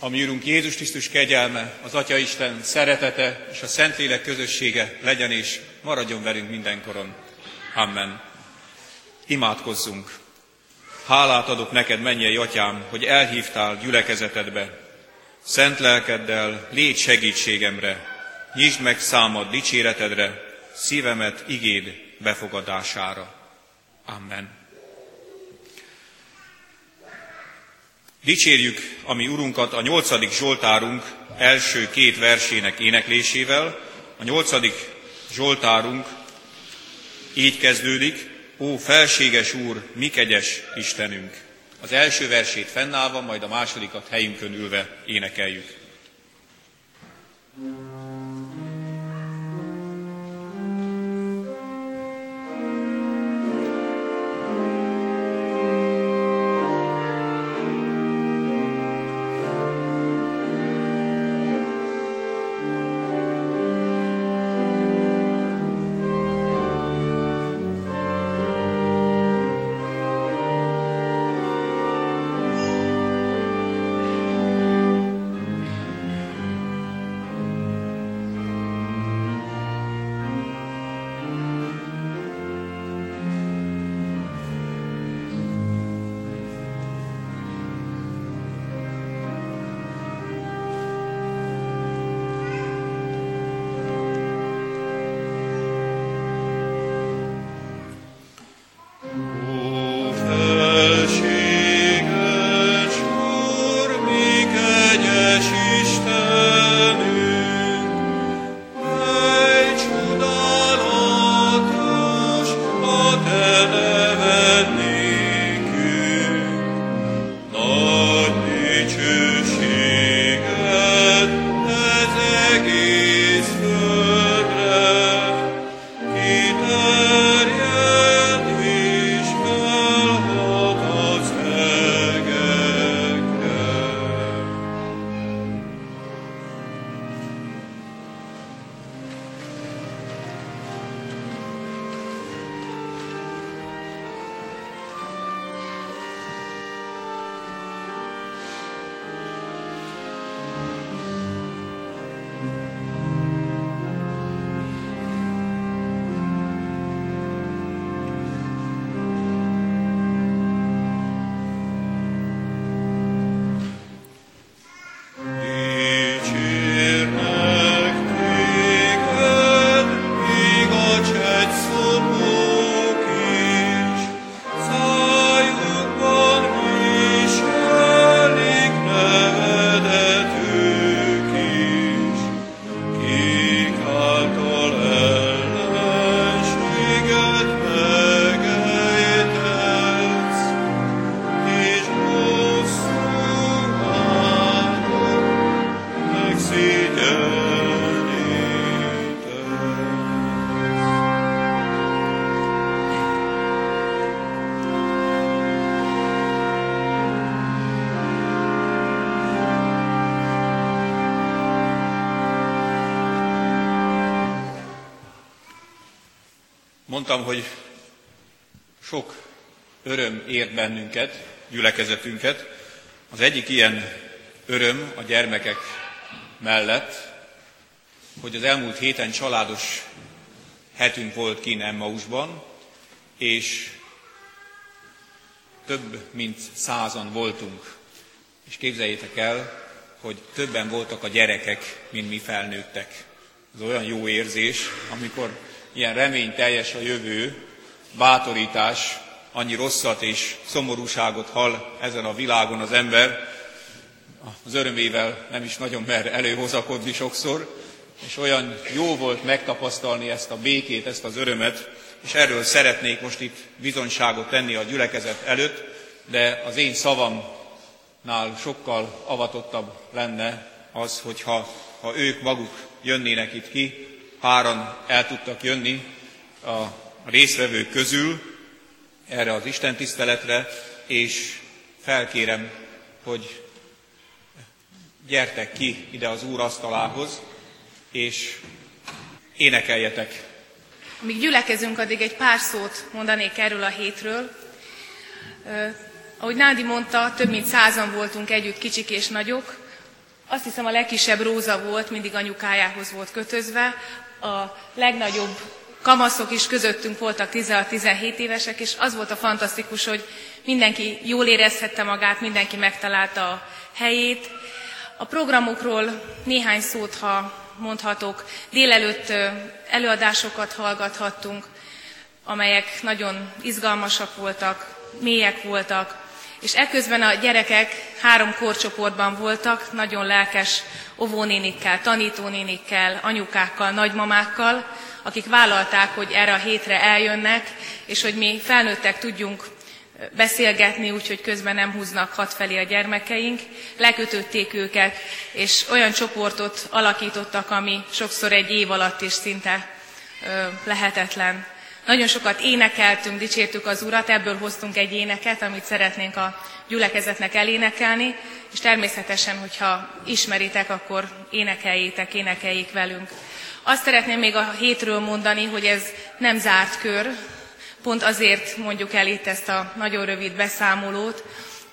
A mi Úrunk Jézus Krisztus kegyelme, az Atya Isten szeretete és a Szentlélek közössége legyen és maradjon velünk mindenkoron. Amen. Imádkozzunk! Hálát adok neked, mennyei atyám, hogy elhívtál gyülekezetedbe. Szent lelkeddel légy segítségemre, nyisd meg számad dicséretedre, szívemet igéd befogadására. Amen. Dicsérjük a mi Urunkat a nyolcadik Zsoltárunk első két versének éneklésével. A nyolcadik Zsoltárunk így kezdődik, Ó felséges Úr, mi kegyes Istenünk! Az első versét fennállva, majd a másodikat helyünkön ülve énekeljük. thank you Mondtam, hogy sok öröm ért bennünket, gyülekezetünket. Az egyik ilyen öröm a gyermekek mellett, hogy az elmúlt héten családos hetünk volt kín Emmausban, és több mint százan voltunk. És képzeljétek el, hogy többen voltak a gyerekek, mint mi felnőttek. Ez olyan jó érzés, amikor ilyen reményteljes a jövő, bátorítás, annyi rosszat és szomorúságot hall ezen a világon az ember, az örömével nem is nagyon mer előhozakodni sokszor, és olyan jó volt megtapasztalni ezt a békét, ezt az örömet, és erről szeretnék most itt bizonyságot tenni a gyülekezet előtt, de az én szavamnál sokkal avatottabb lenne az, hogyha ha ők maguk jönnének itt ki, páran el tudtak jönni a részvevők közül erre az Isten tiszteletre, és felkérem, hogy gyertek ki ide az Úr asztalához, és énekeljetek. Amíg gyülekezünk, addig egy pár szót mondanék erről a hétről. Ahogy Nádi mondta, több mint százan voltunk együtt, kicsik és nagyok, Azt hiszem a legkisebb Róza volt, mindig anyukájához volt kötözve. A legnagyobb kamaszok is közöttünk voltak 16-17 évesek, és az volt a fantasztikus, hogy mindenki jól érezhette magát, mindenki megtalálta a helyét. A programokról néhány szót, ha mondhatok, délelőtt előadásokat hallgathattunk, amelyek nagyon izgalmasak voltak, mélyek voltak, és ekközben a gyerekek három korcsoportban voltak, nagyon lelkes óvónénikkel, tanítónénikkel, anyukákkal, nagymamákkal, akik vállalták, hogy erre a hétre eljönnek, és hogy mi felnőttek tudjunk beszélgetni, úgyhogy közben nem húznak hat felé a gyermekeink. Lekötötték őket, és olyan csoportot alakítottak, ami sokszor egy év alatt is szinte ö, lehetetlen. Nagyon sokat énekeltünk, dicsértük az Urat, ebből hoztunk egy éneket, amit szeretnénk a gyülekezetnek elénekelni, és természetesen, hogyha ismeritek, akkor énekeljétek, énekeljék velünk. Azt szeretném még a hétről mondani, hogy ez nem zárt kör, pont azért mondjuk el itt ezt a nagyon rövid beszámolót,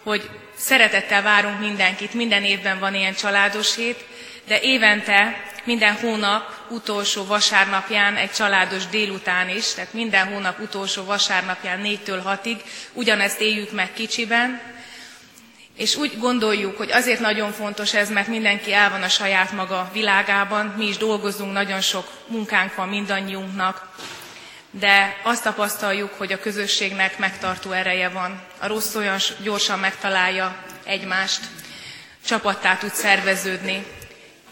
hogy szeretettel várunk mindenkit, minden évben van ilyen családos hét, de évente minden hónap utolsó vasárnapján egy családos délután is, tehát minden hónap utolsó vasárnapján négytől hatig ugyanezt éljük meg kicsiben, és úgy gondoljuk, hogy azért nagyon fontos ez, mert mindenki el van a saját maga világában, mi is dolgozunk, nagyon sok munkánk van mindannyiunknak, de azt tapasztaljuk, hogy a közösségnek megtartó ereje van. A rossz olyan gyorsan megtalálja egymást, csapattá tud szerveződni,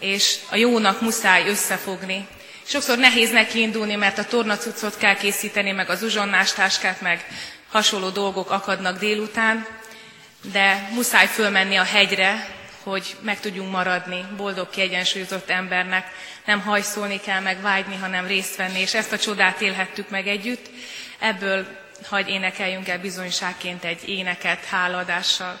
és a jónak muszáj összefogni. Sokszor nehéz neki indulni, mert a tornacucot kell készíteni, meg az uzsonnást meg hasonló dolgok akadnak délután, de muszáj fölmenni a hegyre, hogy meg tudjunk maradni boldog, kiegyensúlyozott embernek. Nem hajszolni kell, meg vágyni, hanem részt venni, és ezt a csodát élhettük meg együtt. Ebből hagy énekeljünk el bizonyságként egy éneket háladással.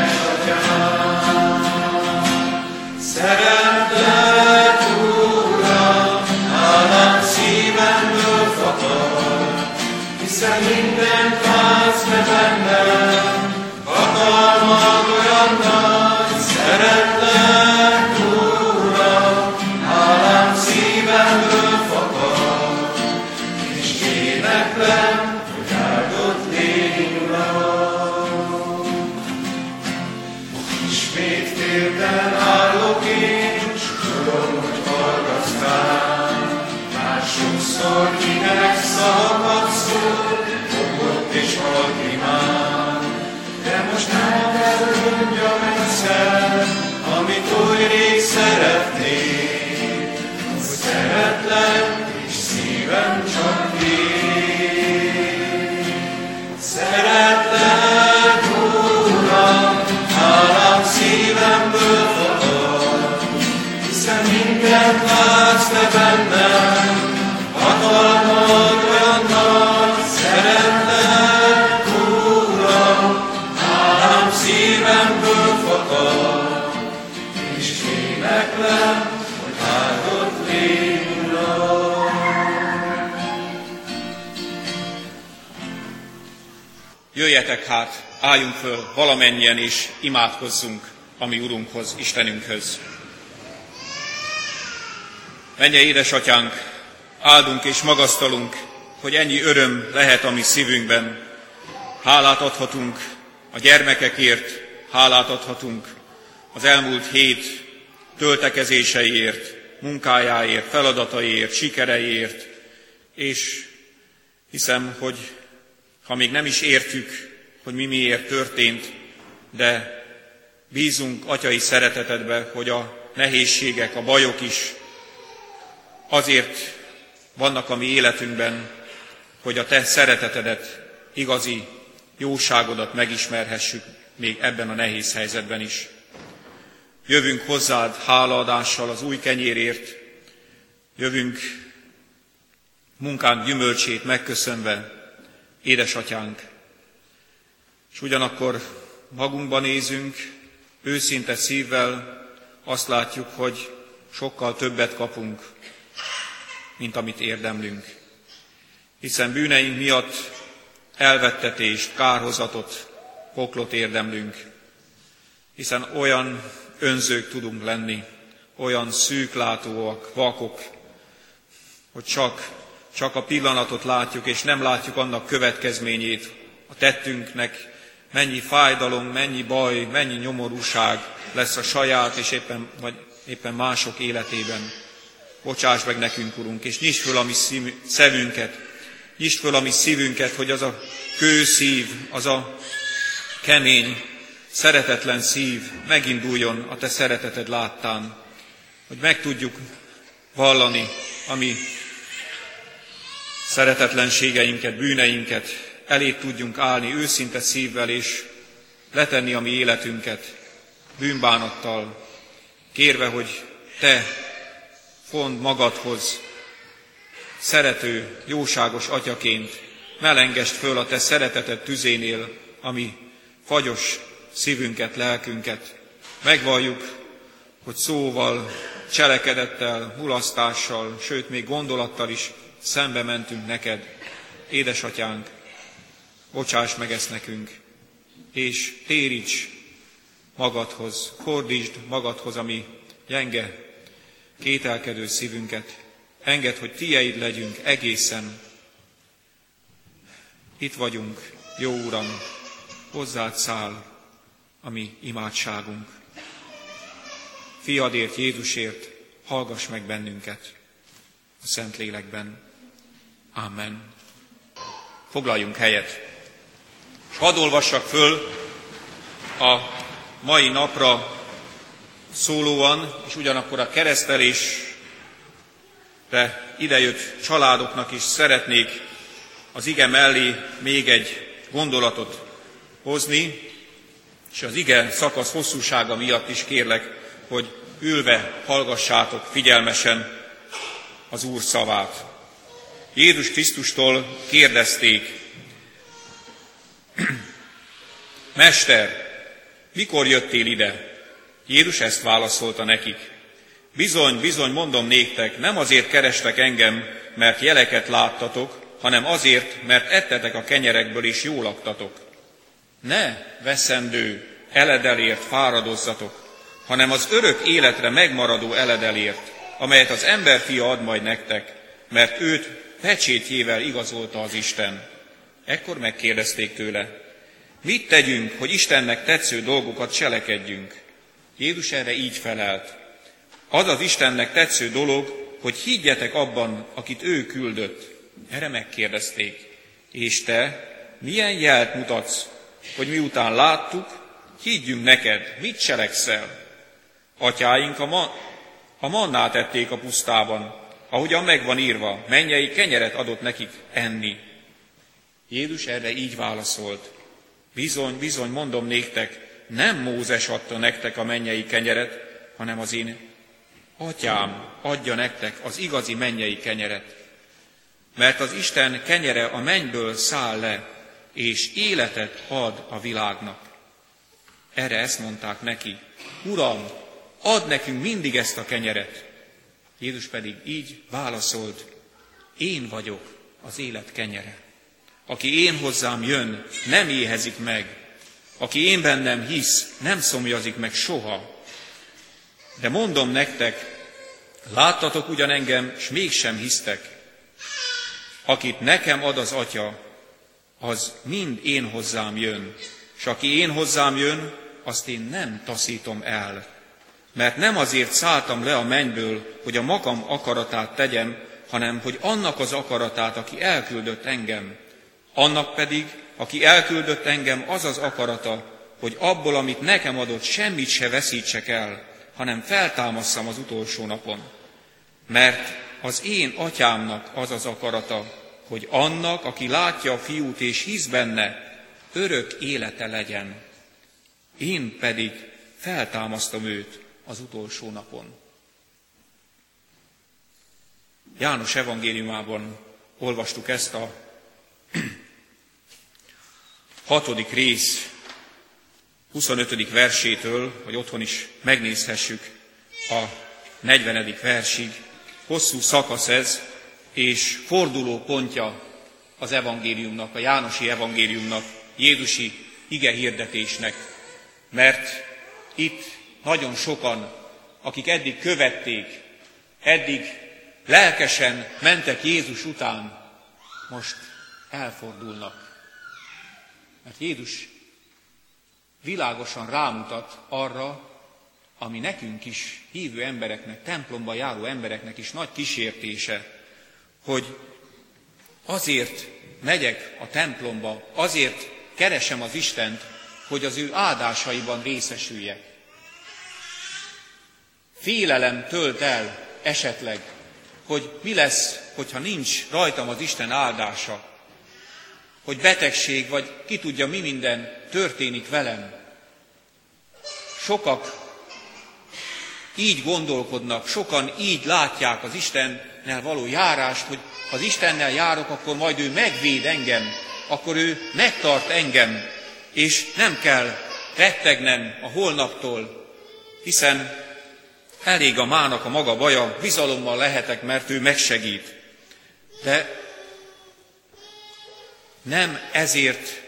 Jöjjetek hát, álljunk föl valamennyien és imádkozzunk a mi Urunkhoz, Istenünkhöz. Menje édesatyánk, áldunk és magasztalunk, hogy ennyi öröm lehet a mi szívünkben. Hálát adhatunk a gyermekekért, hálát adhatunk az elmúlt hét töltekezéseiért, munkájáért, feladataiért, sikereiért, és hiszem, hogy ha még nem is értjük, hogy mi miért történt, de bízunk atyai szeretetedbe, hogy a nehézségek, a bajok is azért vannak a mi életünkben, hogy a te szeretetedet, igazi jóságodat megismerhessük még ebben a nehéz helyzetben is. Jövünk hozzád hálaadással az új kenyérért, jövünk munkánk gyümölcsét megköszönve, édesatyánk, és ugyanakkor magunkba nézünk, őszinte szívvel azt látjuk, hogy sokkal többet kapunk, mint amit érdemlünk. Hiszen bűneink miatt elvettetést, kárhozatot, poklot érdemlünk, hiszen olyan önzők tudunk lenni, olyan szűklátóak, vakok, hogy csak, csak a pillanatot látjuk, és nem látjuk annak következményét a tettünknek, mennyi fájdalom, mennyi baj, mennyi nyomorúság lesz a saját és éppen, vagy éppen mások életében. Bocsáss meg nekünk, Urunk, és nyisd föl a mi szemünket, nyisd föl a mi szívünket, hogy az a kőszív, az a kemény, szeretetlen szív meginduljon a Te szereteted láttán, hogy meg tudjuk vallani a mi szeretetlenségeinket, bűneinket, elé tudjunk állni őszinte szívvel, és letenni a mi életünket bűnbánattal, kérve, hogy Te fond magadhoz, szerető, jóságos atyaként, melengest föl a Te szereteted tüzénél, ami fagyos szívünket, lelkünket. Megvalljuk, hogy szóval, cselekedettel, mulasztással, sőt még gondolattal is szembe mentünk neked, édesatyánk, bocsáss meg ezt nekünk, és téríts magadhoz, fordítsd magadhoz, ami gyenge, kételkedő szívünket, enged, hogy tieid legyünk egészen. Itt vagyunk, jó Uram, hozzád száll a mi imádságunk. Fiadért, Jézusért, hallgass meg bennünket a Szentlélekben. Amen. Foglaljunk helyet. És hadd olvassak föl a mai napra szólóan, és ugyanakkor a keresztelésre idejött családoknak is szeretnék az ige mellé még egy gondolatot hozni, és az ige szakasz hosszúsága miatt is kérlek, hogy ülve hallgassátok figyelmesen az Úr szavát. Jézus Krisztustól kérdezték, Mester, mikor jöttél ide? Jézus ezt válaszolta nekik. Bizony, bizony, mondom néktek, nem azért kerestek engem, mert jeleket láttatok, hanem azért, mert ettetek a kenyerekből és jól laktatok. Ne, veszendő, eledelért fáradozzatok, hanem az örök életre megmaradó eledelért, amelyet az emberfia ad majd nektek, mert őt pecsétjével igazolta az Isten. Ekkor megkérdezték tőle, Mit tegyünk, hogy Istennek tetsző dolgokat cselekedjünk? Jézus erre így felelt. Az az Istennek tetsző dolog, hogy higgyetek abban, akit ő küldött. Erre megkérdezték. És te milyen jelt mutatsz, hogy miután láttuk, higgyünk neked, mit cselekszel? Atyáink a, ma, a mannát ették a pusztában, ahogyan megvan írva, mennyei kenyeret adott nekik enni. Jézus erre így válaszolt. Bizony, bizony, mondom néktek, nem Mózes adta nektek a mennyei kenyeret, hanem az én atyám adja nektek az igazi mennyei kenyeret. Mert az Isten kenyere a mennyből száll le, és életet ad a világnak. Erre ezt mondták neki, Uram, add nekünk mindig ezt a kenyeret. Jézus pedig így válaszolt, én vagyok az élet kenyere. Aki én hozzám jön, nem éhezik meg. Aki én bennem hisz, nem szomjazik meg soha. De mondom nektek, láttatok ugyan engem, s mégsem hisztek. Akit nekem ad az Atya, az mind én hozzám jön, és aki én hozzám jön, azt én nem taszítom el. Mert nem azért szálltam le a mennyből, hogy a magam akaratát tegyem, hanem hogy annak az akaratát, aki elküldött engem. Annak pedig, aki elküldött engem, az az akarata, hogy abból, amit nekem adott, semmit se veszítsek el, hanem feltámasszam az utolsó napon. Mert az én atyámnak az az akarata, hogy annak, aki látja a fiút és hisz benne, örök élete legyen. Én pedig feltámasztom őt az utolsó napon. János evangéliumában olvastuk ezt a hatodik rész 25. versétől, hogy otthon is megnézhessük a 40. versig. Hosszú szakasz ez, és forduló pontja az evangéliumnak, a Jánosi evangéliumnak, Jézusi ige hirdetésnek, mert itt nagyon sokan, akik eddig követték, eddig lelkesen mentek Jézus után, most elfordulnak. Mert Jézus világosan rámutat arra, ami nekünk is, hívő embereknek, templomba járó embereknek is nagy kísértése, hogy azért megyek a templomba, azért keresem az Istent, hogy az ő áldásaiban részesüljek. Félelem tölt el esetleg, hogy mi lesz, hogyha nincs rajtam az Isten áldása, hogy betegség, vagy ki tudja mi minden történik velem. Sokak így gondolkodnak, sokan így látják az Istennel való járást, hogy ha az Istennel járok, akkor majd ő megvéd engem, akkor ő megtart engem, és nem kell rettegnem a holnaptól, hiszen elég a mának a maga baja, bizalommal lehetek, mert ő megsegít. De nem ezért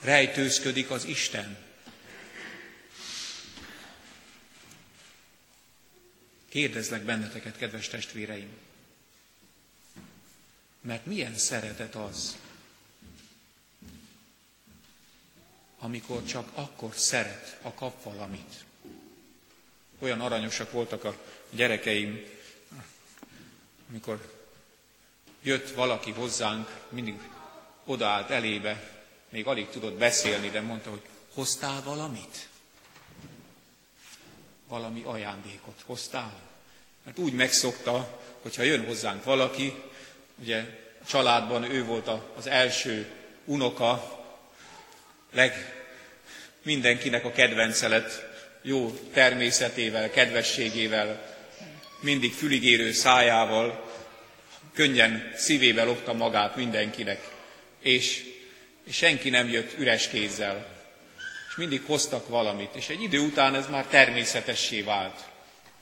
rejtőzködik az Isten. Kérdezlek benneteket, kedves testvéreim, mert milyen szeretet az, amikor csak akkor szeret, ha kap valamit. Olyan aranyosak voltak a gyerekeim, amikor jött valaki hozzánk, mindig odaállt elébe, még alig tudott beszélni, de mondta, hogy hoztál valamit? Valami ajándékot hoztál? Mert úgy megszokta, hogyha jön hozzánk valaki, ugye családban ő volt az első unoka, leg, mindenkinek a kedvence lett, jó természetével, kedvességével, mindig füligérő szájával, könnyen szívébe lopta magát mindenkinek, és, és senki nem jött üres kézzel, és mindig hoztak valamit, és egy idő után ez már természetessé vált.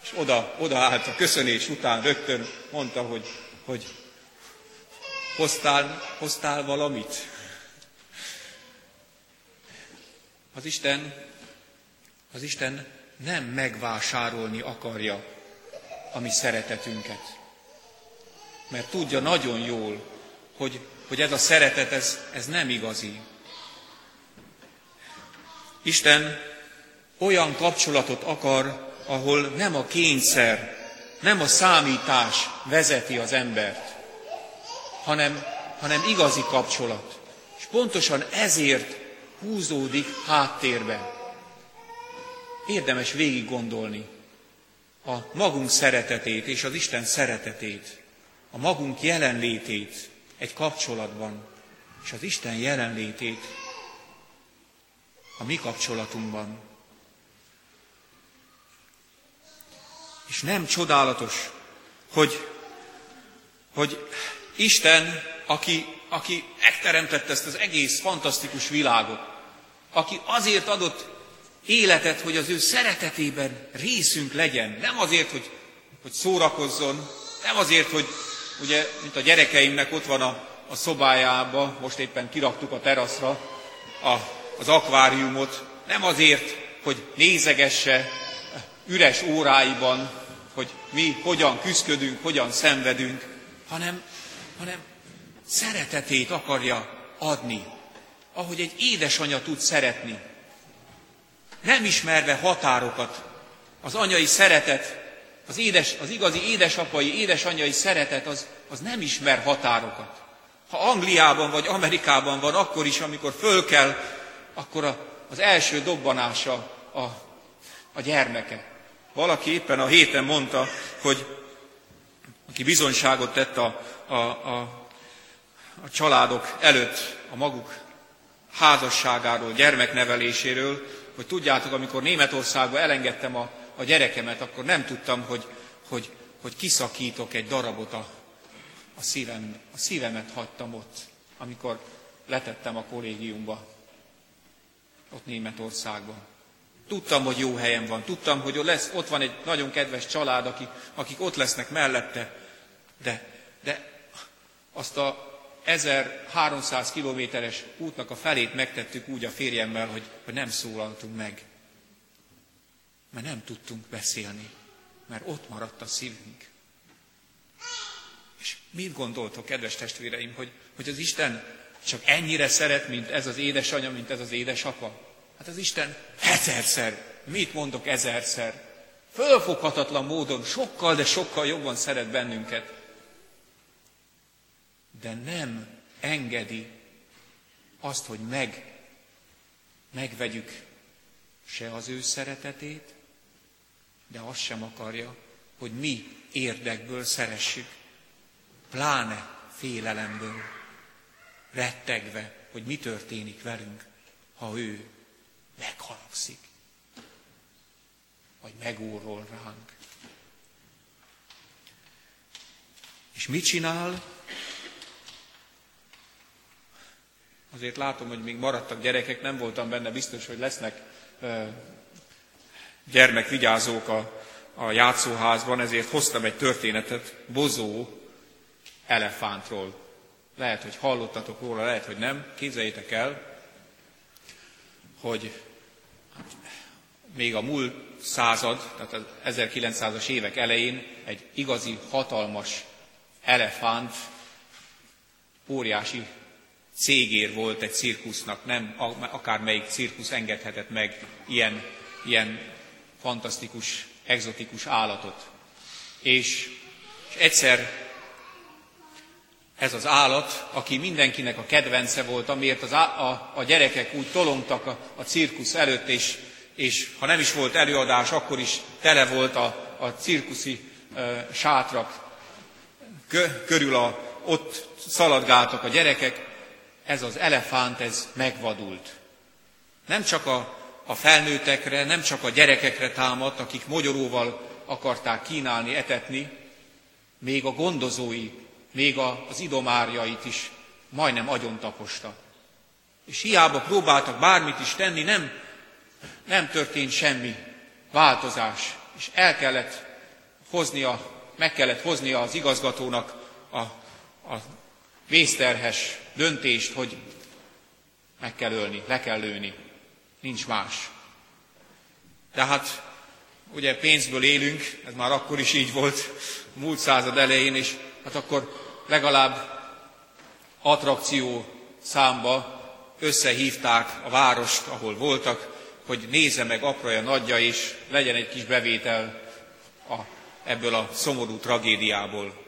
És oda, oda állt a köszönés után rögtön mondta, hogy, hogy hoztál, hoztál valamit? Az Isten, az Isten nem megvásárolni akarja a mi szeretetünket mert tudja nagyon jól, hogy, hogy ez a szeretet, ez, ez nem igazi. Isten olyan kapcsolatot akar, ahol nem a kényszer, nem a számítás vezeti az embert, hanem, hanem igazi kapcsolat. És pontosan ezért húzódik háttérbe. Érdemes végig gondolni a magunk szeretetét és az Isten szeretetét a magunk jelenlétét egy kapcsolatban, és az Isten jelenlétét a mi kapcsolatunkban. És nem csodálatos, hogy, hogy Isten, aki, aki megteremtette ezt az egész fantasztikus világot, aki azért adott életet, hogy az ő szeretetében részünk legyen, nem azért, hogy, hogy szórakozzon, nem azért, hogy ugye, mint a gyerekeimnek ott van a, a szobájába, most éppen kiraktuk a teraszra a, az akváriumot, nem azért, hogy nézegesse üres óráiban, hogy mi hogyan küzdködünk, hogyan szenvedünk, hanem, hanem szeretetét akarja adni, ahogy egy édesanya tud szeretni. Nem ismerve határokat, az anyai szeretet az, édes, az igazi édesapai, édesanyai szeretet az, az nem ismer határokat. Ha Angliában vagy Amerikában van, akkor is, amikor föl kell, akkor a, az első dobbanása a, a gyermeke. Valaki éppen a héten mondta, hogy aki bizonyságot tett a, a, a, a családok előtt a maguk házasságáról, gyermekneveléséről, hogy tudjátok, amikor Németországba elengedtem a, a gyerekemet, akkor nem tudtam, hogy, hogy, hogy kiszakítok egy darabot a, a, szívem, a szívemet hagytam ott, amikor letettem a kollégiumba, ott Németországban. Tudtam, hogy jó helyen van, tudtam, hogy lesz, ott van egy nagyon kedves család, akik, akik ott lesznek mellette, de, de azt a 1300 kilométeres útnak a felét megtettük úgy a férjemmel, hogy, hogy nem szólaltunk meg. Mert nem tudtunk beszélni, mert ott maradt a szívünk. És mit gondoltok, kedves testvéreim, hogy, hogy az Isten csak ennyire szeret, mint ez az édesanyja, mint ez az édesapa? Hát az Isten ezerszer, mit mondok ezerszer, fölfoghatatlan módon sokkal, de sokkal jobban szeret bennünket. De nem engedi azt, hogy meg, megvegyük se az ő szeretetét, de azt sem akarja, hogy mi érdekből szeressük, pláne félelemből, rettegve, hogy mi történik velünk, ha ő megharagszik, vagy megúrol ránk. És mit csinál? Azért látom, hogy még maradtak gyerekek, nem voltam benne biztos, hogy lesznek gyermekvigyázók a, a játszóházban, ezért hoztam egy történetet Bozó elefántról. Lehet, hogy hallottatok róla, lehet, hogy nem. Képzeljétek el, hogy még a múlt század, tehát az 1900-as évek elején egy igazi hatalmas elefánt óriási cégér volt egy cirkusznak, nem akármelyik cirkusz engedhetett meg ilyen, ilyen fantasztikus, egzotikus állatot. És, és egyszer ez az állat, aki mindenkinek a kedvence volt, amiért az á, a, a gyerekek úgy tolongtak a, a cirkusz előtt, és, és ha nem is volt előadás, akkor is tele volt a, a cirkuszi e, sátrak kö, körül, a, ott szaladgáltak a gyerekek, ez az elefánt, ez megvadult. Nem csak a, a felnőttekre, nem csak a gyerekekre támadt, akik mogyoróval akarták kínálni, etetni, még a gondozói, még az idomárjait is majdnem agyon taposta. És hiába próbáltak bármit is tenni, nem, nem történt semmi változás. És el kellett hoznia, meg kellett hoznia az igazgatónak a, a vészterhes döntést, hogy meg kell ölni, le kell lőni. Nincs más. Tehát ugye pénzből élünk, ez már akkor is így volt, múlt század elején, és hát akkor legalább attrakció számba összehívták a várost, ahol voltak, hogy nézze meg apraja nagyja, és legyen egy kis bevétel a, ebből a szomorú tragédiából.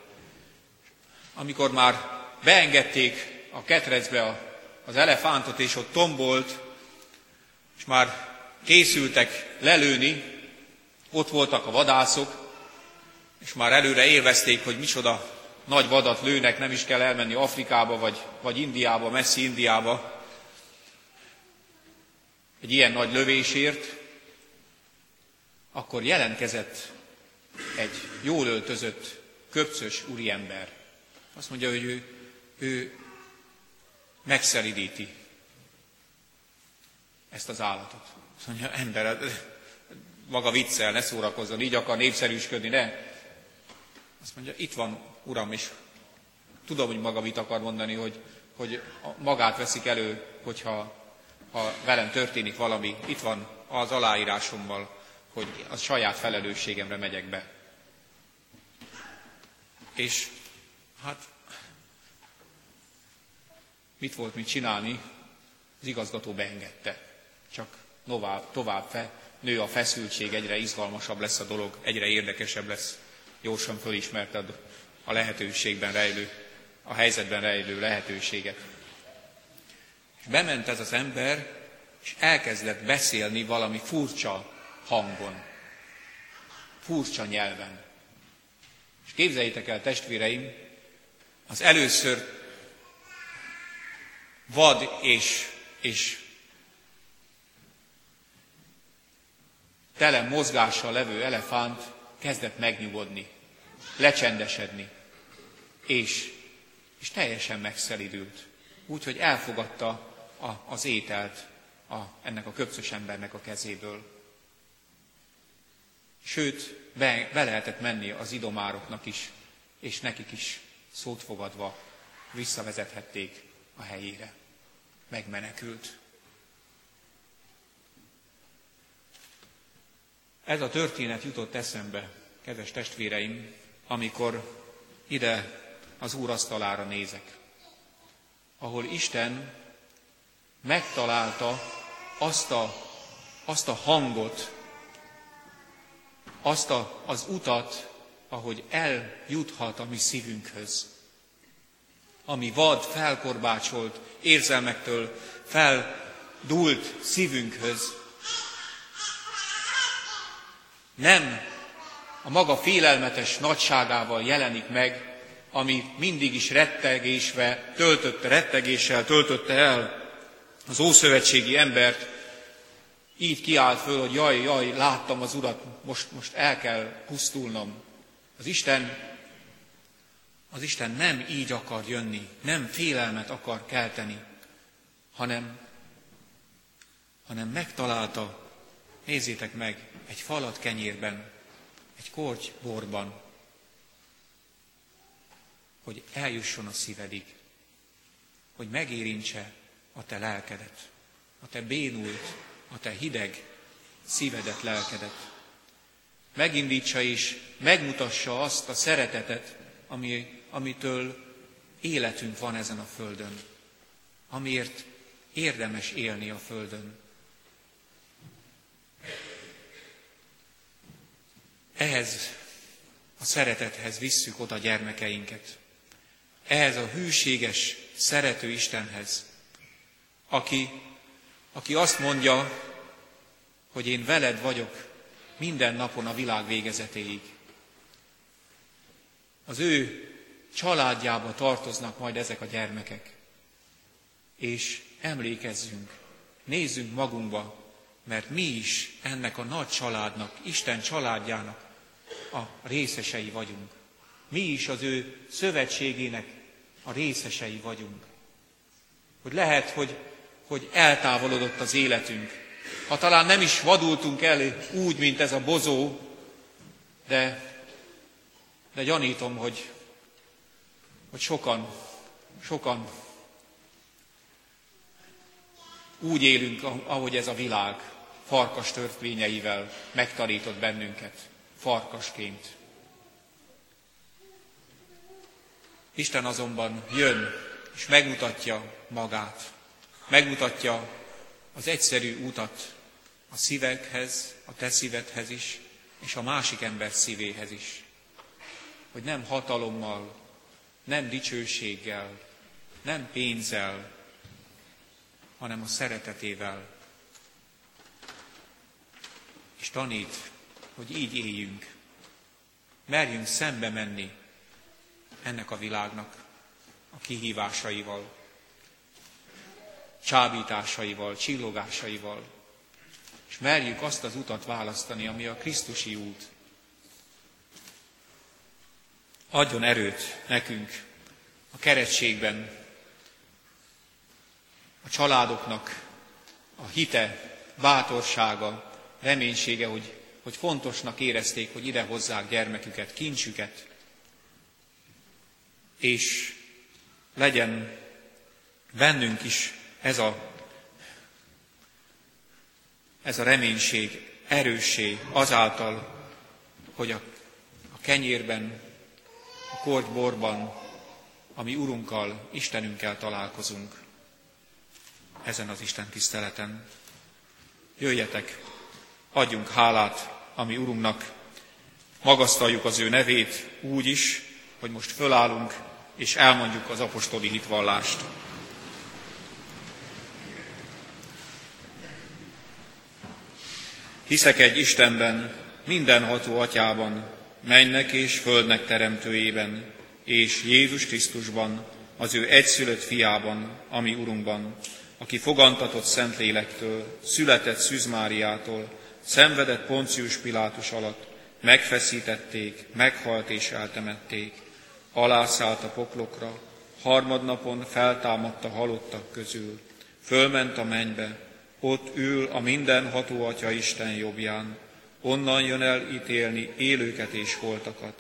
Amikor már beengedték a ketrecbe az elefántot, és ott tombolt, és már készültek lelőni, ott voltak a vadászok, és már előre élvezték, hogy micsoda nagy vadat lőnek, nem is kell elmenni Afrikába, vagy, vagy Indiába, messzi Indiába, egy ilyen nagy lövésért, akkor jelentkezett egy jól öltözött, köpcös úriember. Azt mondja, hogy ő ő megszelidíti ezt az állatot. Azt mondja, ember, maga viccel, ne szórakozzon, így akar népszerűsködni, ne. Azt mondja, itt van, uram, és tudom, hogy maga mit akar mondani, hogy, hogy magát veszik elő, hogyha ha velem történik valami, itt van az aláírásommal, hogy a saját felelősségemre megyek be. És hát mit volt mit csinálni, az igazgató beengedte. Csak tovább, tovább fe, nő a feszültség, egyre izgalmasabb lesz a dolog, egyre érdekesebb lesz. Gyorsan fölismerted a lehetőségben rejlő, a helyzetben rejlő lehetőséget. És bement ez az ember, és elkezdett beszélni valami furcsa hangon, furcsa nyelven. És képzeljétek el, testvéreim, az először vad és, és tele mozgással levő elefánt kezdett megnyugodni, lecsendesedni, és és teljesen megszelidült. Úgyhogy elfogadta a, az ételt a, ennek a köpcös embernek a kezéből. Sőt, be, be lehetett menni az idomároknak is, és nekik is szót fogadva visszavezethették a helyére. Megmenekült. Ez a történet jutott eszembe, kedves testvéreim, amikor ide az Úr asztalára nézek, ahol Isten megtalálta azt a, azt a hangot, azt a, az utat, ahogy eljuthat a mi szívünkhöz. Ami vad, felkorbácsolt, érzelmektől feldult szívünkhöz. Nem a maga félelmetes nagyságával jelenik meg, ami mindig is rettegésve töltötte, rettegéssel töltötte el az ószövetségi embert, így kiállt föl, hogy jaj, jaj, láttam az Urat, most, most el kell pusztulnom. Az Isten, az Isten nem így akar jönni, nem félelmet akar kelteni, hanem, hanem megtalálta, nézzétek meg, egy falat kenyérben, egy korty borban, hogy eljusson a szívedig, hogy megérintse a te lelkedet, a te bénult, a te hideg szívedet, lelkedet. Megindítsa és megmutassa azt a szeretetet, ami, amitől életünk van ezen a földön, amiért érdemes élni a földön. Ehhez a szeretethez visszük oda gyermekeinket. Ehhez a hűséges, szerető Istenhez, aki aki azt mondja, hogy én veled vagyok minden napon a világ végezetéig. Az ő családjába tartoznak majd ezek a gyermekek. És emlékezzünk, nézzünk magunkba, mert mi is ennek a nagy családnak, Isten családjának a részesei vagyunk. Mi is az ő szövetségének a részesei vagyunk. Hogy lehet, hogy hogy eltávolodott az életünk. Ha talán nem is vadultunk el úgy, mint ez a bozó, de, de gyanítom, hogy, hogy sokan, sokan úgy élünk, ahogy ez a világ farkas törvényeivel megtanított bennünket, farkasként. Isten azonban jön, és megmutatja magát megmutatja az egyszerű utat a szívekhez, a te szívedhez is, és a másik ember szívéhez is. Hogy nem hatalommal, nem dicsőséggel, nem pénzzel, hanem a szeretetével. És tanít, hogy így éljünk. Merjünk szembe menni ennek a világnak a kihívásaival csábításaival, csillogásaival, és merjük azt az utat választani, ami a Krisztusi út. Adjon erőt nekünk a keretségben, a családoknak a hite, bátorsága, reménysége, hogy, hogy fontosnak érezték, hogy ide hozzák gyermeküket, kincsüket, és legyen bennünk is ez a, ez a reménység erőssé azáltal, hogy a, a kenyérben, a kortborban, ami Urunkkal, Istenünkkel találkozunk ezen az Isten tiszteleten. Jöjjetek, adjunk hálát, ami Urunknak, magasztaljuk az ő nevét úgy is, hogy most fölállunk és elmondjuk az apostoli hitvallást. Hiszek egy Istenben, mindenható atyában, mennek és földnek teremtőjében, és Jézus Krisztusban, az ő egyszülött fiában, ami Urunkban, aki fogantatott Szentlélektől, született Szűz Máriától, szenvedett Poncius Pilátus alatt, megfeszítették, meghalt és eltemették, alászállt a poklokra, harmadnapon feltámadt a halottak közül, fölment a mennybe, ott ül a mindenható Atya Isten jobbján, onnan jön el ítélni élőket és holtakat.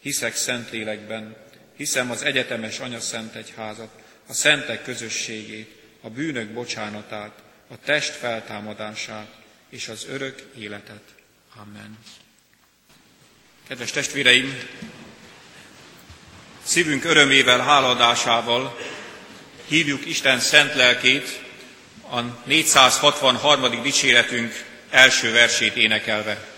Hiszek Szentlélekben, hiszem az egyetemes Anya Szent Egyházat, a szentek közösségét, a bűnök bocsánatát, a test feltámadását és az örök életet. Amen. Kedves testvéreim, szívünk örömével, háladásával hívjuk Isten szent lelkét a 463. dicséretünk első versét énekelve.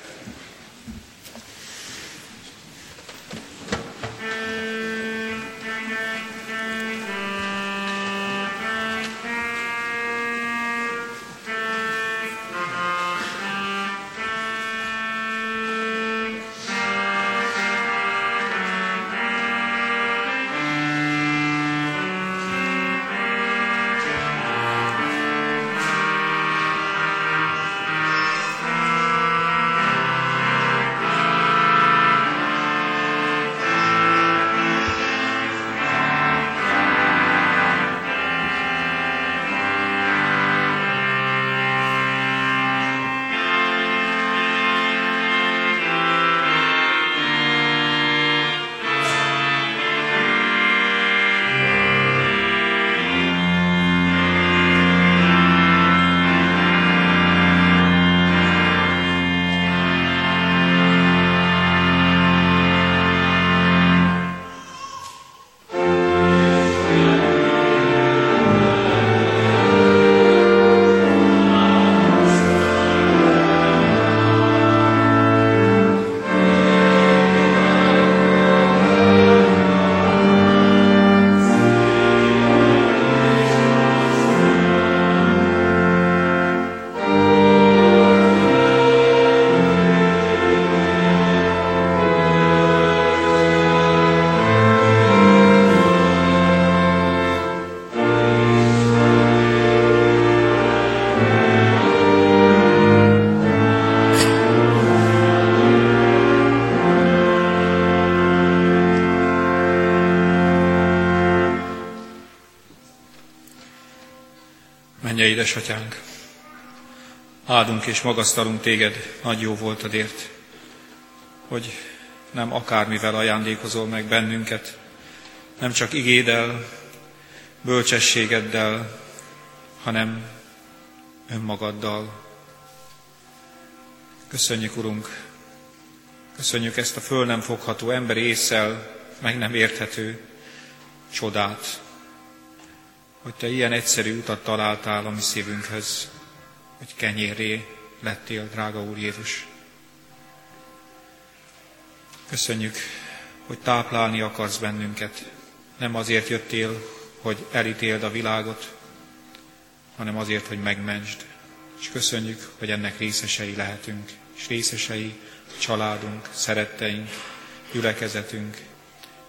Édesatyánk, áldunk és magasztalunk téged nagy jó voltadért, hogy nem akármivel ajándékozol meg bennünket, nem csak igéddel, bölcsességeddel, hanem önmagaddal. Köszönjük, Urunk, köszönjük ezt a föl nem fogható emberi észsel, meg nem érthető csodát, hogy Te ilyen egyszerű utat találtál a mi szívünkhöz, hogy kenyéré lettél, drága Úr Jézus. Köszönjük, hogy táplálni akarsz bennünket. Nem azért jöttél, hogy elítéld a világot, hanem azért, hogy megmentsd. És köszönjük, hogy ennek részesei lehetünk, és részesei családunk, szeretteink, gyülekezetünk,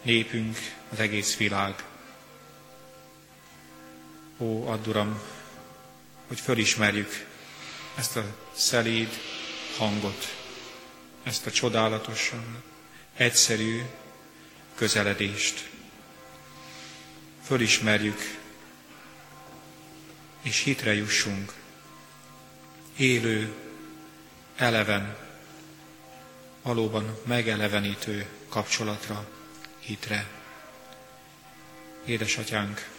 népünk, az egész világ. Ó, add Uram, hogy fölismerjük ezt a szelíd hangot, ezt a csodálatosan egyszerű közeledést. Fölismerjük, és hitre jussunk, élő, eleven, valóban megelevenítő kapcsolatra, hitre. Édesatyánk,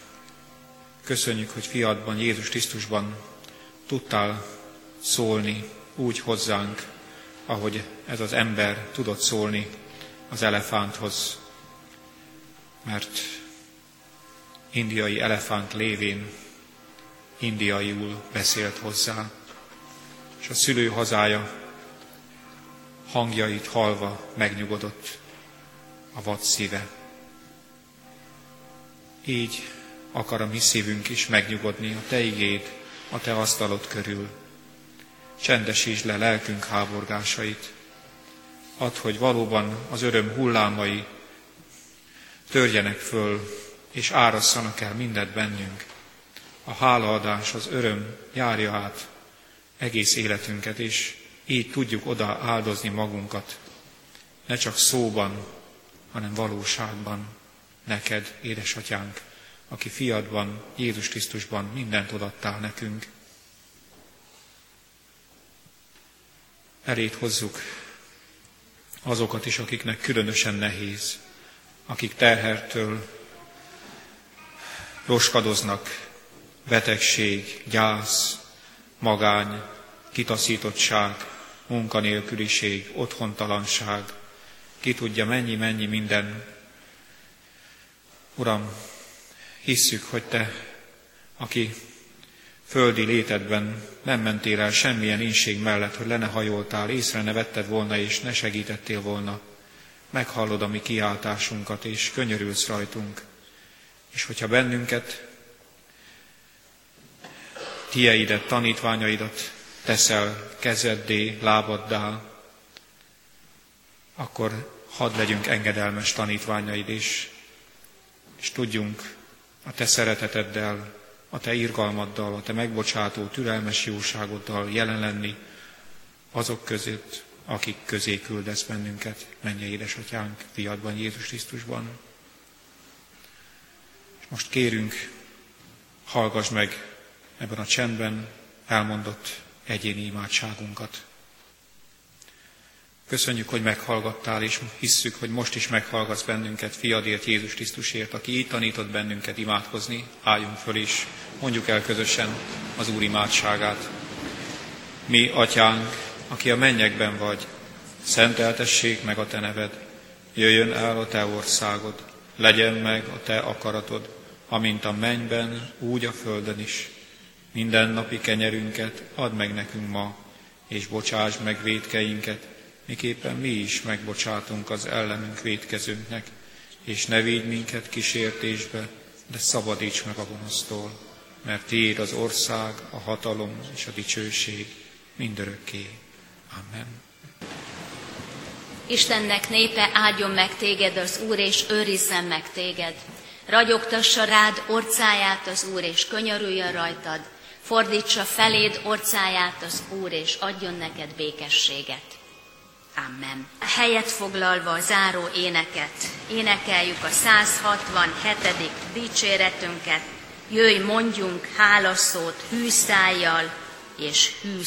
Köszönjük, hogy fiadban, Jézus Krisztusban tudtál szólni úgy hozzánk, ahogy ez az ember tudott szólni az elefánthoz. Mert indiai elefánt lévén indiaiul beszélt hozzá, és a szülő hazája hangjait halva megnyugodott a vad szíve. Így akar a mi szívünk is megnyugodni a Te igéd, a Te asztalod körül. Csendesítsd le lelkünk háborgásait. Add, hogy valóban az öröm hullámai törjenek föl, és árasszanak el mindet bennünk. A hálaadás, az öröm járja át egész életünket, és így tudjuk oda áldozni magunkat, ne csak szóban, hanem valóságban, neked, édesatyánk, aki fiadban, Jézus Krisztusban mindent odattál nekünk. Elét hozzuk azokat is, akiknek különösen nehéz, akik terhertől roskadoznak, betegség, gyász, magány, kitaszítottság, munkanélküliség, otthontalanság, ki tudja mennyi-mennyi minden. Uram, hisszük, hogy Te, aki földi létedben nem mentél el semmilyen inség mellett, hogy le ne hajoltál, észre ne vetted volna, és ne segítettél volna. Meghallod a mi kiáltásunkat, és könyörülsz rajtunk. És hogyha bennünket, tieidet, tanítványaidat teszel kezeddé, lábaddá, akkor hadd legyünk engedelmes tanítványaid is, és tudjunk a te szereteteddel, a te irgalmaddal, a te megbocsátó, türelmes jóságoddal jelen lenni azok között, akik közé küldesz bennünket, menje édesatyánk, fiadban, Jézus Krisztusban. És most kérünk, hallgass meg ebben a csendben elmondott egyéni imádságunkat. Köszönjük, hogy meghallgattál, és hisszük, hogy most is meghallgatsz bennünket, fiadért, Jézus Krisztusért, aki így tanított bennünket imádkozni. Álljunk föl is, mondjuk el közösen az Úr imádságát. Mi, Atyánk, aki a mennyekben vagy, szenteltessék meg a Te neved, jöjjön el a Te országod, legyen meg a Te akaratod, amint a mennyben, úgy a földön is. Minden napi kenyerünket add meg nekünk ma, és bocsáss meg védkeinket, miképpen mi is megbocsátunk az ellenünk védkezőnknek, és ne védj minket kísértésbe, de szabadíts meg a gonosztól, mert Tiéd az ország, a hatalom és a dicsőség mindörökké. Amen. Istennek népe áldjon meg téged az Úr, és őrizzen meg téged. Ragyogtassa rád orcáját az Úr, és könyörüljön rajtad. Fordítsa feléd orcáját az Úr, és adjon neked békességet. Amen. Helyet foglalva a záró éneket, énekeljük a 167. dicséretünket, jöjj mondjunk hálaszót hűszájjal és hű.